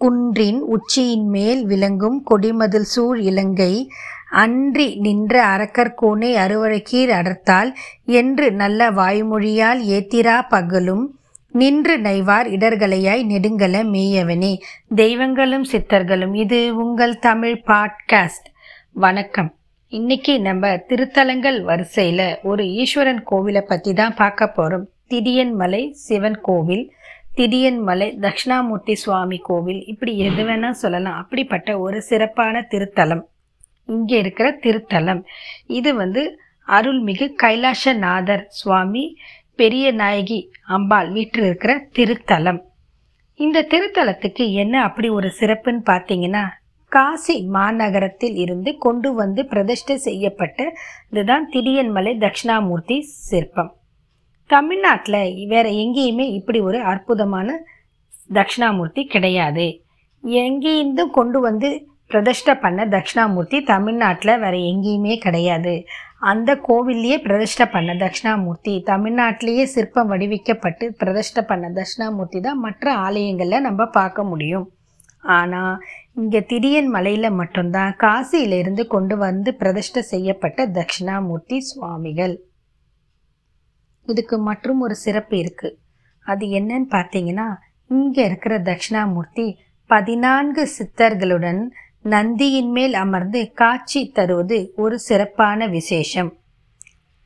குன்றின் உச்சியின் மேல் விளங்கும் கொடிமதில் சூழ் இலங்கை அன்றி நின்ற அரக்கர்கோனை அறுவரைக்கீர் அடர்த்தால் என்று நல்ல வாய்மொழியால் ஏத்திரா பகலும் நின்று நைவார் இடர்களையாய் நெடுங்கல மேயவனே. தெய்வங்களும் சித்தர்களும் இது உங்கள் தமிழ் பாட்காஸ்ட். வணக்கம். இன்னைக்கு நம்ம திருத்தலங்கள் வரிசையில் ஒரு ஈஸ்வரன் கோவிலை பற்றி தான் பார்க்க போகிறோம் திடியன்மலை சிவன் கோவில். திடியன்மலை தட்சிணாமூர்த்தி சுவாமி கோவில். இப்படி எது வேணால் சொல்லலாம். அப்படிப்பட்ட ஒரு சிறப்பான திருத்தலம். இங்கே இருக்கிற திருத்தலம். இது வந்து அருள்மிகு கைலாசநாதர் சுவாமி பெரிய நாயகி அம்பாள் வீட்டில் இருக்கிற திருத்தலம். இந்த திருத்தலத்துக்கு என்ன அப்படி ஒரு சிறப்புன்னு பார்த்தீங்கன்னா காசி மாநகரத்தில் இருந்து கொண்டு வந்து பிரதிஷ்டை செய்யப்பட்ட இதுதான் திடியன்மலை தட்சிணாமூர்த்தி சிற்பம். தமிழ்நாட்டில் வேற எங்கேயுமே இப்படி ஒரு அற்புதமான தட்சிணாமூர்த்தி கிடையாது. எங்கேருந்தும் கொண்டு வந்து பிரதிஷ்டை பண்ண தட்சிணாமூர்த்தி தமிழ்நாட்டில் வேற எங்கேயுமே கிடையாது. அந்த கோவில்லையே பிரதிஷ்டை பண்ண தட்சிணாமூர்த்தி தமிழ்நாட்டிலேயே சிற்பம் வடிவிக்கப்பட்டு பிரதிஷ்டை பண்ண தட்சிணாமூர்த்தி தான் மற்ற ஆலயங்களில் நம்ம பார்க்க முடியும். ஆனால் இங்கே திரியன் மலையில் மட்டும்தான் காசியிலிருந்து கொண்டு வந்து பிரதிஷ்டை செய்யப்பட்ட தட்சிணாமூர்த்தி சுவாமிகள். இதுக்கு மற்றும் ஒரு சிறப்பு இருக்குது அது என்னன்னு பார்த்தீங்கன்னா இங்கே இருக்கிற தட்சிணாமூர்த்தி பதினான்கு சித்தர்களுடன் நந்தியின் மேல் அமர்ந்து காட்சி தருவது ஒரு சிறப்பான விசேஷம்.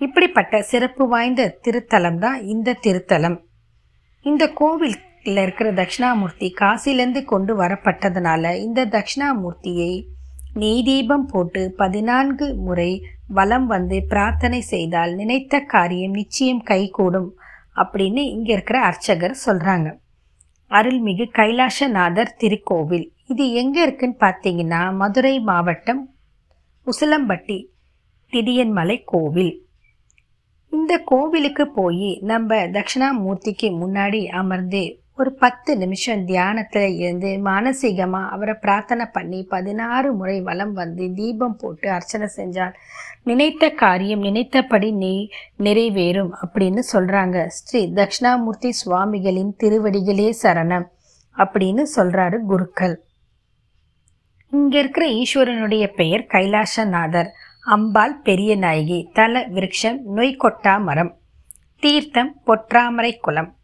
இப்படிப்பட்ட சிறப்பு வாய்ந்த திருத்தலம் தான் இந்த திருத்தலம். இந்த கோவிலில் இருக்கிற தட்சிணாமூர்த்தி காசிலேருந்து கொண்டு வரப்பட்டதுனால இந்த தட்சிணாமூர்த்தியை நீதீபம் தீபம் போட்டு பதினான்கு முறை வலம் வந்து பிரார்த்தனை செய்தால் நினைத்த காரியம் நிச்சயம் கைகூடும் அப்படின்னு இங்கே இருக்கிற அர்ச்சகர் சொல்கிறாங்க அருள்மிகு கைலாசநாதர் திருக்கோவில். இது எங்கே இருக்குன்னு பார்த்தீங்கன்னா மதுரை மாவட்டம் உசிலம்பட்டி திடியன்மலை கோவில். இந்த கோவிலுக்கு போய் நம்ம தட்சிணாமூர்த்திக்கு முன்னாடி அமர்ந்து ஒரு பத்து நிமிஷம் தியானத்தில் இருந்து மானசீகமாக அவரை பிரார்த்தனை பண்ணி பதினாறு முறை வலம் வந்து தீபம் போட்டு அர்ச்சனை செஞ்சால் நினைத்த காரியம் நினைத்தபடி நீ நிறைவேறும் அப்படின்னு சொல்கிறாங்க ஸ்ரீ தக்ஷணாமூர்த்தி சுவாமிகளின் திருவடிகளே சரணம் அப்படின்னு சொல்கிறாரு குருக்கள். இங்கே இருக்கிற ஈஸ்வரனுடைய பெயர் கைலாசநாதர் அம்பாள் பெரிய நாயகி தல விருட்சம் நொய்கொட்டா மரம் தீர்த்தம் பொற்றாமரை குளம்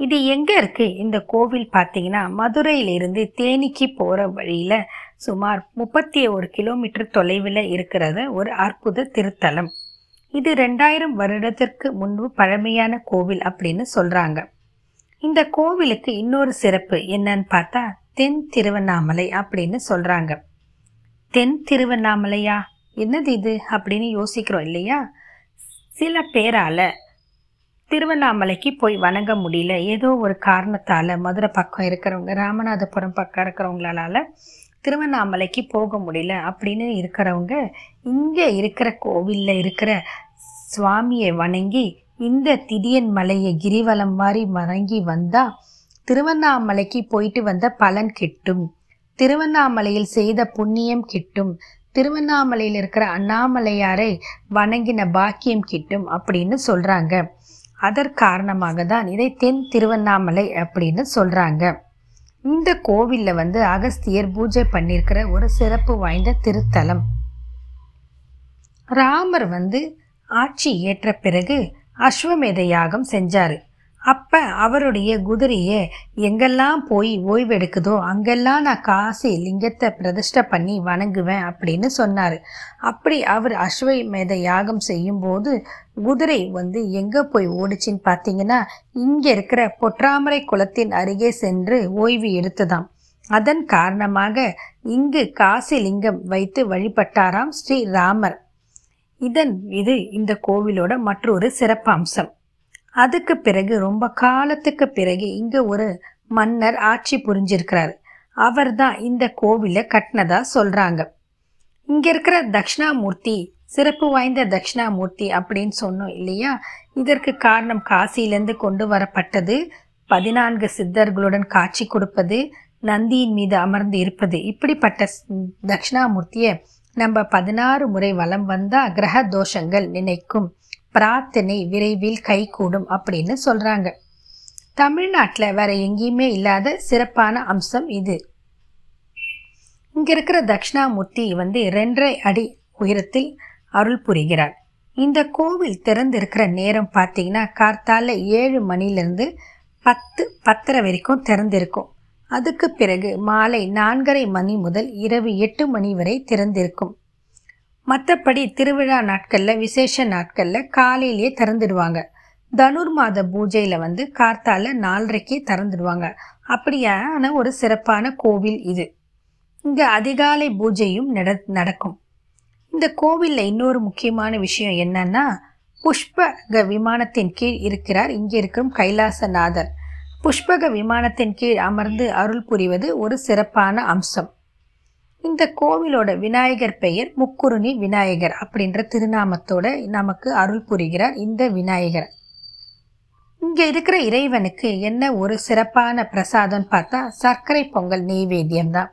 இது எங்கே இருக்குது இந்த கோவில் பார்த்தீங்கன்னா மதுரையிலிருந்து தேனிக்கு போகிற வழியில் சுமார் முப்பத்தி ஒரு கிலோமீட்டர் தொலைவில் இருக்கிறத ஒரு அற்புத திருத்தலம். இது ரெண்டாயிரம் வருடத்திற்கு முன்பு பழமையான கோவில் அப்படின்னு சொல்கிறாங்க இந்த கோவிலுக்கு இன்னொரு சிறப்பு என்னன்னு பார்த்தா தென் திருவண்ணாமலை அப்படின்னு சொல்கிறாங்க தென் திருவண்ணாமலையா? என்னது இது அப்படின்னு யோசிக்கிறோம் இல்லையா? சில பேரால் திருவண்ணாமலைக்கு போய் வணங்க முடியல. ஏதோ ஒரு காரணத்தால் மதுரை பக்கம் இருக்கிறவங்க ராமநாதபுரம் பக்கம் இருக்கிறவங்களால திருவண்ணாமலைக்கு போக முடியல அப்படின்னு இருக்கிறவங்க இங்கே இருக்கிற கோவிலில் இருக்கிற சுவாமியை வணங்கி இந்த திடியன் மலையை கிரிவலம் மாதிரி வணங்கி வந்தால் திருவண்ணாமலைக்கு போயிட்டு வந்த பலன் கிட்டும். திருவண்ணாமலையில் செய்த புண்ணியம் கிட்டும். திருவண்ணாமலையில் இருக்கிற அண்ணாமலையாரை வணங்கின பாக்கியம் கிட்டும் அப்படின்னு சொல்கிறாங்க அதற்காரணமாக தான் இதை தென் திருவண்ணாமலை அப்படின்னு சொல்கிறாங்க இந்த கோவிலில் வந்து அகஸ்தியர் பூஜை பண்ணியிருக்கிற ஒரு சிறப்பு வாய்ந்த திருத்தலம். ராமர் வந்து ஆட்சி ஏற்ற பிறகு அஸ்வமேத யாகம் செஞ்சார். அப்போ அவருடைய குதிரையை எங்கெல்லாம் போய் ஓய்வெடுக்குதோ அங்கெல்லாம் நான் காசி லிங்கத்தை பிரதிஷ்டை பண்ணி வணங்குவேன் அப்படின்னு சொன்னார். அப்படி அவர் அஸ்வமேத யாகம் செய்யும்போது குதிரை வந்து எங்கே போய் ஓடிச்சின்னு பார்த்தீங்கன்னா இங்கே இருக்கிற பொற்றாமரை குளத்தின் அருகே சென்று ஓய்வு எடுத்ததாம். அதன் காரணமாக இங்கு காசி லிங்கம் வைத்து வழிபட்டாராம் ஸ்ரீ ராமர். இதன் இது இந்த கோவிலோட மற்றொரு சிறப்பம்சம். அதுக்கு பிறகு ரொம்ப காலத்துக்கு பிறகு இங்கே ஒரு மன்னர் ஆட்சி புரிஞ்சிருக்கிறாரு. அவர் தான் இந்த கோவிலை கட்டினதா சொல்கிறாங்க இங்கே இருக்கிற தட்சிணாமூர்த்தி சிறப்பு வாய்ந்த தட்சிணாமூர்த்தி அப்படின்னு சொன்னோம் இல்லையா? இதற்கு காரணம் காசியிலேருந்து கொண்டு வரப்பட்டது பதினான்கு சித்தர்களுடன் காட்சி கொடுப்பது நந்தியின் மீது அமர்ந்து இருப்பது. இப்படிப்பட்ட தட்சிணாமூர்த்தியை நம்ம பதினாறு முறை வலம் வந்தால் கிரக தோஷங்கள் நினைக்கும். பிரார்த்தனை விரைவில் கைகூடும் அப்படின்னு சொல்கிறாங்க தமிழ்நாட்டில் வேற எங்கேயுமே இல்லாத சிறப்பான அம்சம் இது. இங்கே இருக்கிற தட்சிணாமூர்த்தி வந்து ரெண்டரை அடி உயரத்தில் அருள் புரிகிறார். இந்த கோவில் திறந்திருக்கிற நேரம் பார்த்தீங்கன்னா கார்த்தால ஏழு மணிலேருந்து பத்து பத்தரை வரைக்கும் திறந்திருக்கும். அதுக்கு பிறகு மாலை நான்கரை மணி முதல் இரவு எட்டு மணி வரை திறந்திருக்கும். மற்றபடி திருவிழா நாட்களில் விசேஷ நாட்களில் காலையிலேயே திறந்துடுவாங்க. தனுர் மாத பூஜையில் வந்து கார்த்தால நாலரைக்கே திறந்துடுவாங்க. அப்படியான ஒரு சிறப்பான கோவில் இது. இங்கே அதிகாலை பூஜையும் நட நடக்கும். இந்த கோவிலில் இன்னொரு முக்கியமான விஷயம் என்னன்னா புஷ்பக விமானத்தின் கீழ் இருக்கிறார். இங்கே இருக்கும் கைலாசநாதர். புஷ்பக விமானத்தின் கீழ் அமர்ந்து அருள் புரிவது ஒரு சிறப்பான அம்சம். இந்த கோவிலோட விநாயகர் பெயர் முக்குருணி விநாயகர் அப்படின்ற திருநாமத்தோட நமக்கு அருள் புரிகிறார் இந்த விநாயகர். இங்கே இருக்கிற இறைவனுக்கு என்ன ஒரு சிறப்பான பிரசாதம் பார்த்தா சர்க்கரை பொங்கல் நெய்வேத்தியம் தான்.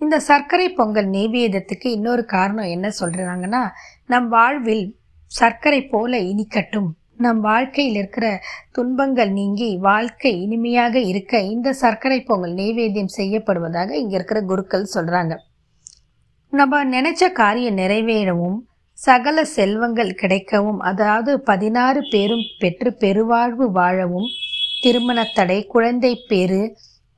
இந்த சர்க்கரை பொங்கல் நெய்வேதத்துக்கு இன்னொரு காரணம் என்ன சொல்கிறாங்கன்னா நம் வாழ்வில் சர்க்கரை போல இனிக்கட்டும். நம் வாழ்க்கையில் இருக்கிற துன்பங்கள் நீங்கி வாழ்க்கை இனிமையாக இருக்க இந்த சர்க்கரை பொங்கல் நெய்வேத்தியம் செய்யப்படுவதாக இங்கே இருக்கிற குருக்கள் சொல்கிறாங்க நம்ம நினைச்ச காரியம் நிறைவேறவும் சகல செல்வங்கள் கிடைக்கவும் அதாவது பதினாறு பேரும் பெற்று பெருவாழ்வு வாழவும் திருமணத்தடை குழந்தை பேரு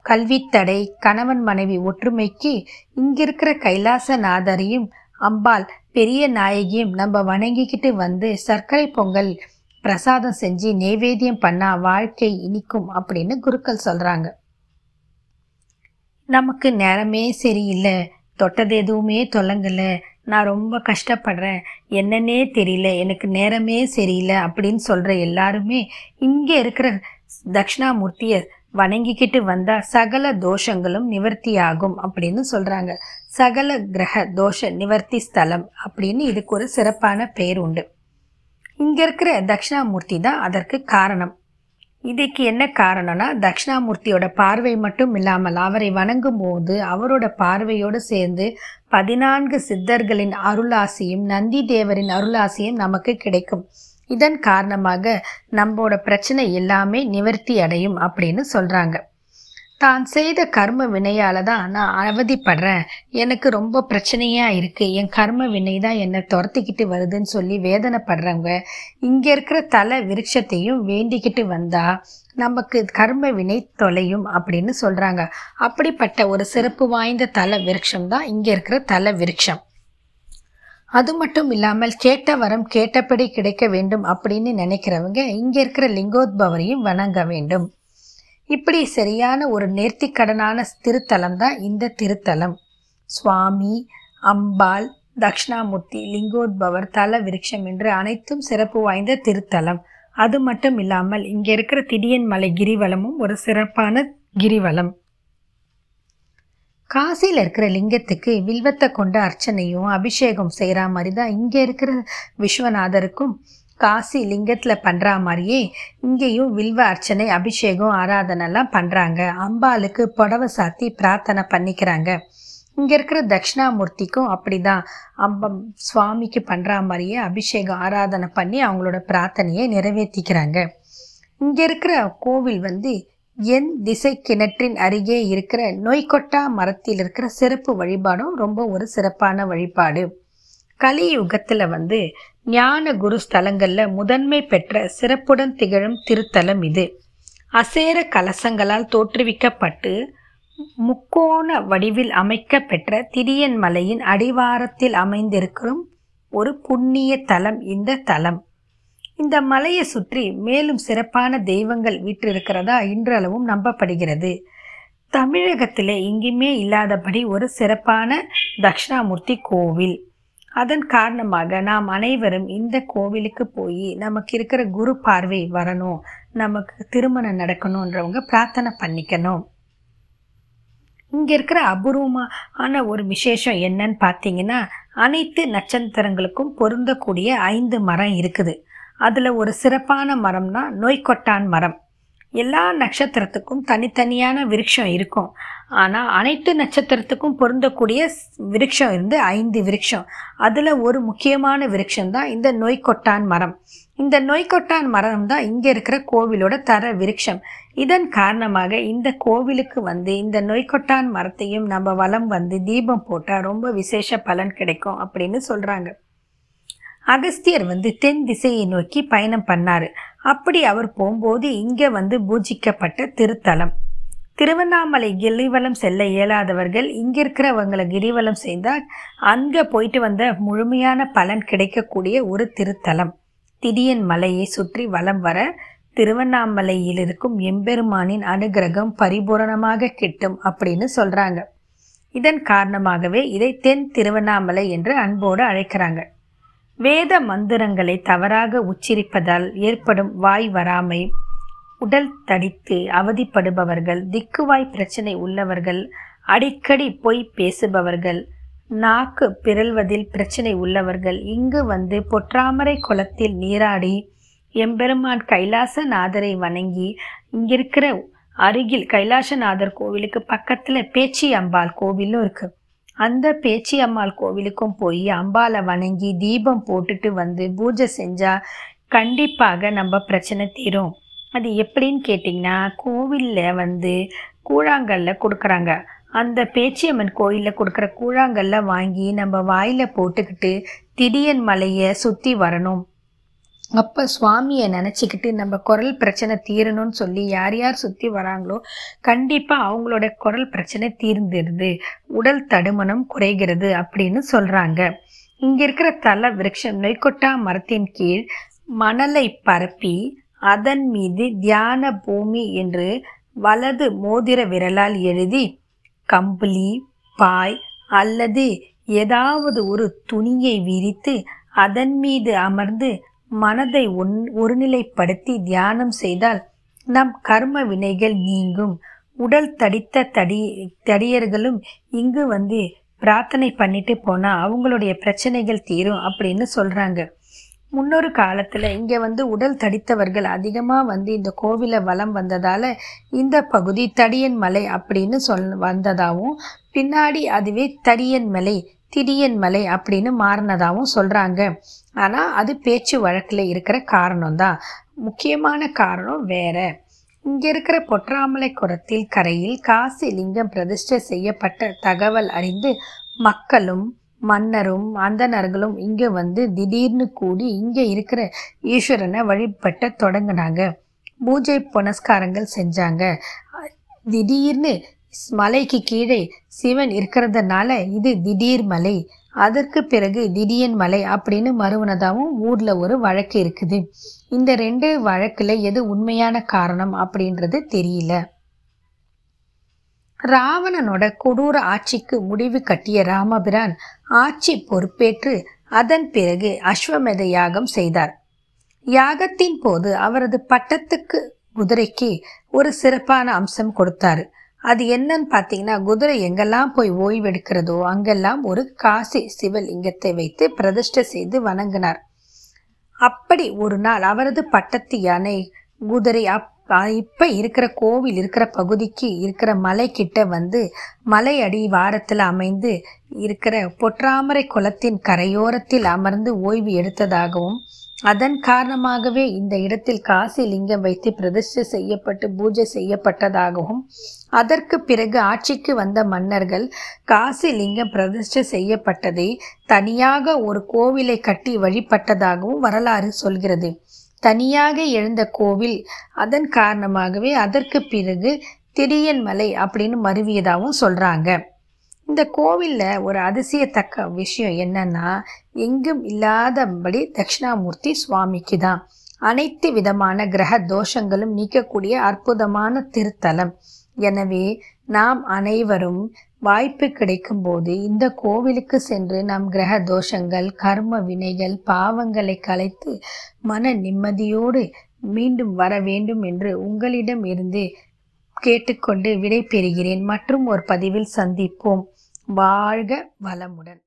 கல்வித்தடை கணவன் மனைவி ஒற்றுமைக்கு இங்கிருக்கிற கைலாசநாதரையும் அம்பாள் பெரிய நாயகியும் நம்ம வணங்கிக்கிட்டு வந்து சர்க்கரை பொங்கல் பிரசாதம் செஞ்சு நெவேத்தியம் பண்ணா வாழ்க்கை இனிக்கும் அப்படின்னு குருக்கள் சொல்றாங்க. நமக்கு நேரமே சரியில்லை. தொட்டது எதுவுமே தொலங்கலை நான் ரொம்ப கஷ்டப்படுறேன். என்னன்னே தெரியல. எனக்கு நேரமே சரியில்லை அப்படின்னு சொல்ற எல்லாருமே இங்கே இருக்கிற தட்சிணாமூர்த்தியை வணங்கிக்கிட்டு வந்தால் சகல தோஷங்களும் நிவர்த்தியாகும் அப்படின்னு சொல்கிறாங்க சகல கிரக தோஷ நிவர்த்தி ஸ்தலம் அப்படின்னு இதுக்கு ஒரு சிறப்பான பெயர் உண்டு. இங்கே இருக்கிற தட்சிணாமூர்த்தி தான் அதற்கு காரணம். இதுக்கு என்ன காரணம்னா தட்சிணாமூர்த்தியோட பார்வை மட்டும் இல்லாமல் அவரை வணங்கும் போது அவரோட பார்வையோடு சேர்ந்து பதினான்கு சித்தர்களின் அருளாசியும் நந்தி தேவரின் அருளாசியும் நமக்கு கிடைக்கும். இதன் காரணமாக நம்மளோட பிரச்சனை எல்லாமே நிவர்த்தி அடையும் அப்படின்னு சொல்கிறாங்க தான் செய்த கர்ம வினையால தான் நான் அவதிப்படுறேன். எனக்கு ரொம்ப பிரச்சனையாக இருக்குது என் கர்ம வினை தான் என்னை துரத்திக்கிட்டு வருதுன்னு சொல்லி வேதனைப்படுறவங்க இங்கே இருக்கிற தலை விருட்சத்தையும் வேண்டிக்கிட்டு வந்தால் நமக்கு கர்ம வினை தொலையும் அப்படின்னு சொல்கிறாங்க அப்படிப்பட்ட ஒரு சிறப்பு வாய்ந்த தலை விருட்சம் தான் இங்கே இருக்கிற தலை விருட்சம். அது மட்டும் இல்லாமல் கேட்ட வரம் கேட்டபடி கிடைக்க வேண்டும் அப்படின்னு நினைக்கிறவங்க இங்கே இருக்கிற லிங்கோத்பவரையும் வணங்க வேண்டும். இப்படி சரியான ஒரு நேர்த்திக்கடனான திருத்தலம் தான் இந்த திருத்தலம். சுவாமி அம்பாள் தக்ஷணாமூர்த்தி லிங்கோத்பவர் தல விருட்சம் என்று அனைத்தும் சிறப்பு வாய்ந்த திருத்தலம். அது மட்டும் இல்லாமல் இங்கே இருக்கிற திடியன் மலை கிரிவலமும் ஒரு சிறப்பான கிரிவலம். காசியில் இருக்கிற லிங்கத்துக்கு வில்வத்தை கொண்ட அர்ச்சனையும் அபிஷேகம் செய்கிற மாதிரி தான் இங்கே இருக்கிற விஸ்வநாதருக்கும் காசி லிங்கத்தில் பண்ணுற மாதிரியே இங்கேயும் வில்வ அர்ச்சனை அபிஷேகம் ஆராதனைலாம் பண்ணுறாங்க அம்பாளுக்கு புடவை சாத்தி பிரார்த்தனை பண்ணிக்கிறாங்க. இங்கே இருக்கிற தட்சிணாமூர்த்திக்கும் அப்படிதான். அம்பம் சுவாமிக்கு பண்ணுற மாதிரியே அபிஷேகம் ஆராதனை பண்ணி அவங்களோட பிரார்த்தனையை நிறைவேற்றிக்கிறாங்க இங்கே இருக்கிற கோவில் வந்து என் திசை கிணற்றின் அருகே இருக்கிற நொய்கொட்டா மரத்தில் இருக்கிற சிறப்பு வழிபாடும் ரொம்ப ஒரு சிறப்பான வழிபாடு. கலியுகத்தில் வந்து ஞான குரு ஸ்தலங்களில் முதன்மை பெற்ற சிறப்புடன் திகழும் திருத்தலம் இது. அசேர கலசங்களால் தோற்றுவிக்கப்பட்டு முக்கோண வடிவில் அமைக்கப்பெற்ற திரியன் மலையின் அடிவாரத்தில் அமைந்திருக்கும் ஒரு புண்ணிய தலம் இந்த தலம். இந்த மலையை சுற்றி மேலும் சிறப்பான தெய்வங்கள் வீற்றிருக்கிறதா இன்றளவும் நம்பப்படுகிறது. தமிழகத்திலே எங்கேயுமே இல்லாதபடி ஒரு சிறப்பான தக்ஷணாமூர்த்தி கோவில். அதன் காரணமாக நாம் அனைவரும் இந்த கோவிலுக்கு போய் நமக்கு இருக்கிற குரு பார்வை வரணும் நமக்கு திருமணம் நடக்கணுன்றவங்க பிரார்த்தனை பண்ணிக்கணும். இங்கே இருக்கிற அபூர்வமான ஒரு விசேஷம் என்னன்னு பார்த்தீங்கன்னா அனைத்து நட்சத்திரங்களுக்கும் பொருந்தக்கூடிய ஐந்து மரம் இருக்குது. அதில் ஒரு சிறப்பான மரம்னா நோய்கொட்டான் மரம். எல்லா நட்சத்திரத்துக்கும் தனித்தனியான விருட்சம் இருக்கும். ஆனால் அனைத்து நட்சத்திரத்துக்கும் பொருந்தக்கூடிய விருட்சம் இருந்து ஐந்து விருட்சம். அதில் ஒரு முக்கியமான விருட்சம் தான் இந்த நோய்கொட்டான் மரம். இந்த நொய்கொட்டான் மரம் தான் இங்கே இருக்கிற கோவிலோட தர விருட்சம். இதன் காரணமாக இந்த கோவிலுக்கு வந்து இந்த நொய்கொட்டான் மரத்தையும் நம்ம வளம் வந்து தீபம் போட்டால் ரொம்ப விசேஷ பலன் கிடைக்கும் அப்படின்னு சொல்கிறாங்க அகஸ்தியர் வந்து தென் திசையை நோக்கி பயணம் பண்ணார். அப்படி அவர் போகும்போது இங்கே வந்து பூஜிக்கப்பட்ட திருத்தலம். திருவண்ணாமலை கிரிவலம் செல்ல இயலாதவர்கள் இங்கே இருக்கிறவங்களை கிரிவலம் செய்தால் அங்கே போயிட்டு வந்த முழுமையான பலன் கிடைக்கக்கூடிய ஒரு திருத்தலம். திடியன் மலையை சுற்றி வலம் வர திருவண்ணாமலையில் இருக்கும் எம்பெருமானின் அனுகிரகம் பரிபூரணமாக கிட்டும் அப்படின்னு சொல்கிறாங்க இதன் காரணமாகவே இதை தென் திருவண்ணாமலை என்று அன்போடு அழைக்கிறாங்க. வேத மந்திரங்களை தவறாக உச்சரிப்பதால் ஏற்படும் வாய் வராமை உடல் தடித்து அவதிப்படுபவர்கள் திக்குவாய் பிரச்சனை உள்ளவர்கள் அடிக்கடி பொய் பேசுபவர்கள் நாக்கு பிறழ்வதில் பிரச்சனை உள்ளவர்கள் இங்கு வந்து பொற்றாமரை குளத்தில் நீராடி எம்பெருமான் கைலாசநாதரை வணங்கி இங்கிருக்கிற அருகில் கைலாசநாதர் கோவிலுக்கு பக்கத்தில் பேச்சி அம்பாள் கோவிலும் இருக்குது அந்த பேச்சி அம்மாள் கோவிலுக்கும் போய் அம்பாலை வணங்கி தீபம் போட்டுட்டு வந்து பூஜை செஞ்சால் கண்டிப்பாக நம்ம பிரச்சனை தீரும். அது எப்படின்னு கேட்டிங்கன்னா கோவிலில் வந்து கூழாங்கல்ல கொடுக்குறாங்க. அந்த பேச்சியம்மன் கோயிலில் கொடுக்குற கூழாங்கல்ல வாங்கி நம்ம வாயில் போட்டுக்கிட்டு திடியன் மலையை சுற்றி வரணும். அப்போ சுவாமியை நினச்சிக்கிட்டு நம்ம குரல் பிரச்சனை தீரணும்னு சொல்லி யார் யார் சுற்றி வராங்களோ கண்டிப்பாக அவங்களோட குரல் பிரச்சனை தீர்ந்துடுது. உடல் தடுமணம் குறைகிறது அப்படின்னு சொல்கிறாங்க இங்கே இருக்கிற தல விருட்சம் நொய்கொட்டா மரத்தின் கீழ் மணலை பரப்பி அதன் மீது தியான பூமி என்று வலது மோதிர விரலால் எழுதி கம்பளி பாய் அல்லது ஏதாவது ஒரு துணியை விரித்து அதன் மீது அமர்ந்து மனதை ஒன் ஒருநிலைப்படுத்தி தியானம் செய்தால் நம் கர்ம வினைகள் நீங்கும். உடல் தடித்த தடி தடியர்களும் இங்கு வந்து பிரார்த்தனை பண்ணிட்டு போனால் அவங்களுடைய பிரச்சனைகள் தீரும் அப்படின்னு சொல்கிறாங்க முன்னொரு காலத்தில் இங்கே வந்து உடல் தடித்தவர்கள் அதிகமாக வந்து இந்த கோவிலை வலம் வந்ததால் இந்த பகுதி தடியன் மலை அப்படின்னு சொல் வந்ததாகவும் பின்னாடி அதுவே தடியன் மலை திடியன் மலை அப்படின்னு மாறினதாகவும் சொல்கிறாங்க ஆனால் அது பேச்சு வழக்கில் இருக்கிற காரணம்தான். முக்கியமான காரணம் வேற. இங்கே இருக்கிற பொற்றாமலை குரத்தில் கரையில் காசி லிங்கம் பிரதிஷ்டை செய்யப்பட்ட தகவல் அறிந்து மக்களும் மன்னரும் அந்தணர்களும் இங்கே வந்து திடீர்னு கூடி இங்கே இருக்கிற ஈஸ்வரனை வழிபட்ட தொடங்கினாங்க. பூஜை புனஸ்காரங்கள் செஞ்சாங்க. திடீர்னு மலைக்கு கீழே சிவன் இருக்கிறதுனால இது திடீர் மலை. அதற்கு பிறகு திடீயன் மலை அப்படின்னு மறுவனதாகவும் ஊரில் ஒரு வழக்கு இருக்குது. இந்த ரெண்டு வழக்கில் எது உண்மையான காரணம் அப்படின்றது தெரியல. ராவணனோட கொடூர ஆட்சிக்கு முடிவு கட்டிய ராமபிரான் ஆட்சி பொறுப்பேற்று அதன் பிறகு அஸ்வமேத யாகம் செய்தார். யாகத்தின் போது அவரது பட்டத்துக்கு குதிரைக்கு ஒரு சிறப்பான அம்சம் கொடுத்தாரு. அது என்னன்னு பார்த்தீங்கன்னா குதிரை எங்கெல்லாம் போய் ஓய்வெடுக்கிறதோ அங்கெல்லாம் ஒரு காசி சிவலிங்கத்தை வைத்து பிரதிஷ்டை செய்து வணங்கினார். அப்படி ஒரு நாள் அவரது பட்டத்து யானை குதிரை அப் இப்போ இருக்கிற கோவில் இருக்கிற பகுதிக்கு இருக்கிற மலை கிட்ட வந்து மலை அடி வாரத்தில் அமைந்து இருக்கிற பொற்றாமரை குளத்தின் கரையோரத்தில் அமர்ந்து ஓய்வு எடுத்ததாகவும் அதன் காரணமாகவே இந்த இடத்தில் காசி லிங்கம் வைத்து பிரதிஷ்டை செய்யப்பட்டு பூஜை செய்யப்பட்டதாகவும் அதற்கு பிறகு ஆட்சிக்கு வந்த மன்னர்கள் காசி லிங்கம் பிரதிஷ்டை செய்யப்பட்டதை தனியாக ஒரு கோவிலை கட்டி வழிபட்டதாகவும் வரலாறு சொல்கிறது. தனியாக எழுந்த கோவில் அதன் காரணமாகவே அதற்கு பிறகு திரியன்மலை அப்படின்னு மருவியதாகவும் சொல்கிறாங்க இந்த கோவிலில் ஒரு அதிசயத்தக்க விஷயம் என்னன்னா எங்கும் இல்லாதபடி தட்சிணாமூர்த்தி சுவாமிக்கு தான் அனைத்து விதமான கிரக தோஷங்களும் நீக்கக்கூடிய அற்புதமான திருத்தலம். எனவே நாம் அனைவரும் வாய்ப்பு கிடைக்கும் போது இந்த கோவிலுக்கு சென்று நம் கிரக தோஷங்கள் கர்ம வினைகள் பாவங்களை கலைத்து மன நிம்மதியோடு மீண்டும் வர வேண்டும் என்று உங்களிடம் இருந்து கேட்டுக்கொண்டு விடை பெறுகிறேன் மற்றும் ஒரு பதிவில் சந்திப்போம். வாழ்க வளமுடன்.